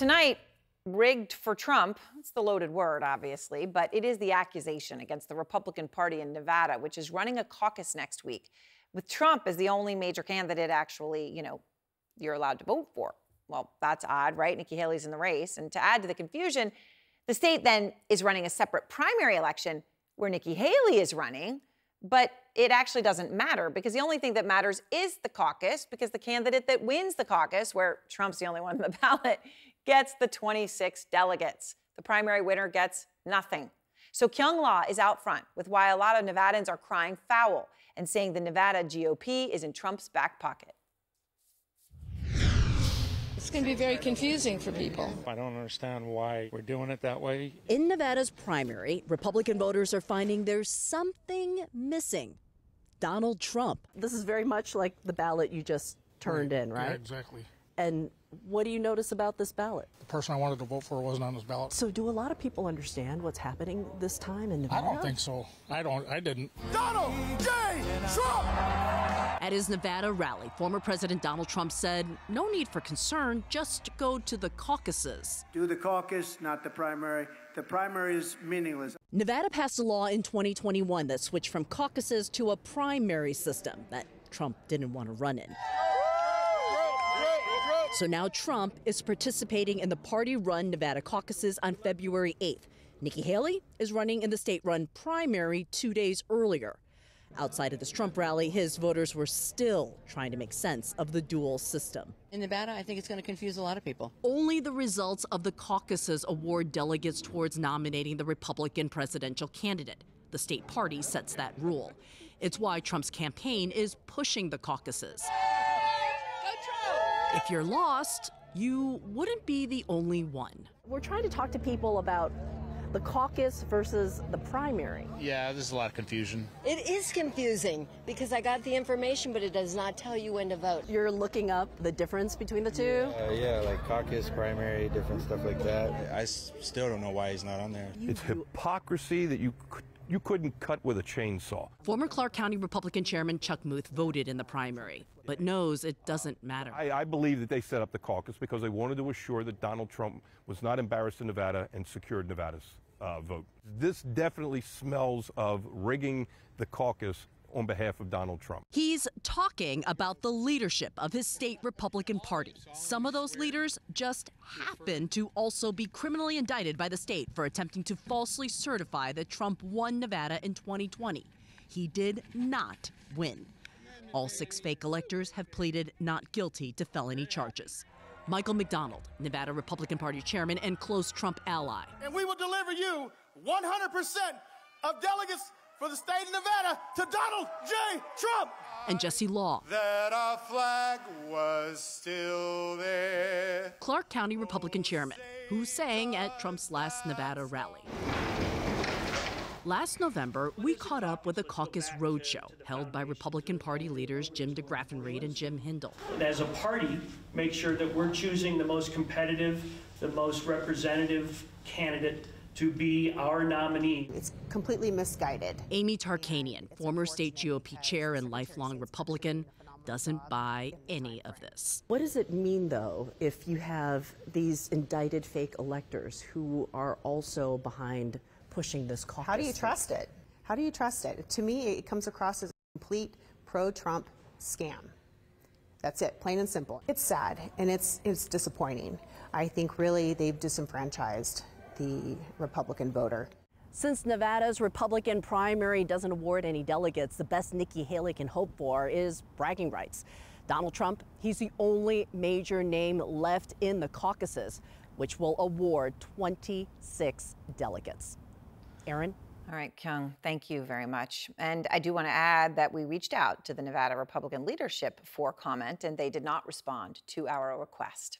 tonight, rigged for Trump. It's the loaded word, obviously, but it is the accusation against the Republican Party in Nevada, which is running a caucus next week with Trump as the only major candidate actually, you know, you're allowed to vote for. Well, that's odd, right? Nikki Haley's in the race. And to add to the confusion, the state then is running a separate primary election where Nikki Haley is running, but it actually doesn't matter because the only thing that matters is the caucus because the candidate that wins the caucus, where Trump's the only one on the ballot, gets the 26 delegates. The primary winner gets nothing. So Kyung Lah is out front with why a lot of Nevadans are crying foul and saying the Nevada GOP is in Trump's back pocket. It's going to be very confusing for people. I don't understand why we're doing it that way. In Nevada's primary, Republican voters are finding there's something missing. Donald Trump. This is very much like the ballot you just turned in, right? Yeah, exactly. And what do you notice about this ballot? The person I wanted to vote for wasn't on this ballot. So, do a lot of people understand what's happening this time in Nevada? I don't think so. I don't. I didn't. Donald J. Trump. At his Nevada rally, former President Donald Trump said, "No need for concern. Just go to the caucuses." Do the caucus, not the primary. The primary is meaningless. Nevada passed a law in 2021 that switched from caucuses to a primary system that Trump didn't want to run in. So now Trump is participating in the party run Nevada caucuses on February 8th. Nikki Haley is running in the state run primary two days earlier. Outside of this Trump rally, his voters were still trying to make sense of the dual system. In Nevada, I think it's going to confuse a lot of people. Only the results of the caucuses award delegates towards nominating the Republican presidential candidate. The state party sets that rule. It's why Trump's campaign is pushing the caucuses. If you're lost, you wouldn't be the only one. We're trying to talk to people about the caucus versus the primary. Yeah, there's a lot of confusion. It is confusing because I got the information, but it does not tell you when to vote. You're looking up the difference between the two? Uh, yeah, like caucus, primary, different stuff like that. I still don't know why he's not on there. It's hypocrisy that you you couldn't cut with a chainsaw. Former Clark County Republican Chairman Chuck Muth voted in the primary, but knows it doesn't matter. I, I, believe that they set up the caucus because they wanted to assure that Donald Trump was not embarrassed in Nevada and secured Nevada's uh, vote. This definitely smells of rigging the caucus on behalf of Donald Trump. He's talking about the leadership of his state Republican Party. Some of those leaders just happen to also be criminally indicted by the state for attempting to falsely certify that Trump won Nevada in 2020. He did not win. All six fake electors have pleaded not guilty to felony charges. Michael McDonald, Nevada Republican Party chairman and close Trump ally. And we will deliver you 100% of delegates for the state of Nevada to Donald J. Trump. And Jesse Law. That our flag was still there. Clark County Republican chairman, who sang at Trump's last Nevada rally. Last November, we caught up with a caucus roadshow held by Republican Party leaders Jim DeGraffenreid and Jim Hindle. As a party, make sure that we're choosing the most competitive, the most representative candidate to be our nominee. It's completely misguided. Amy Tarkanian, former state GOP chair and lifelong Republican, doesn't buy any of this. What does it mean, though, if you have these indicted fake electors who are also behind pushing this caucus? How do you trust it? How do you trust it? To me, it comes across as a complete pro Trump scam. That's it, plain and simple. It's sad and it's, it's disappointing. I think really they've disenfranchised the Republican voter. Since Nevada's Republican primary doesn't award any delegates, the best Nikki Haley can hope for is bragging rights. Donald Trump, he's the only major name left in the caucuses, which will award 26 delegates. Erin? All right, Kyung, thank you very much. And I do want to add that we reached out to the Nevada Republican leadership for comment, and they did not respond to our request.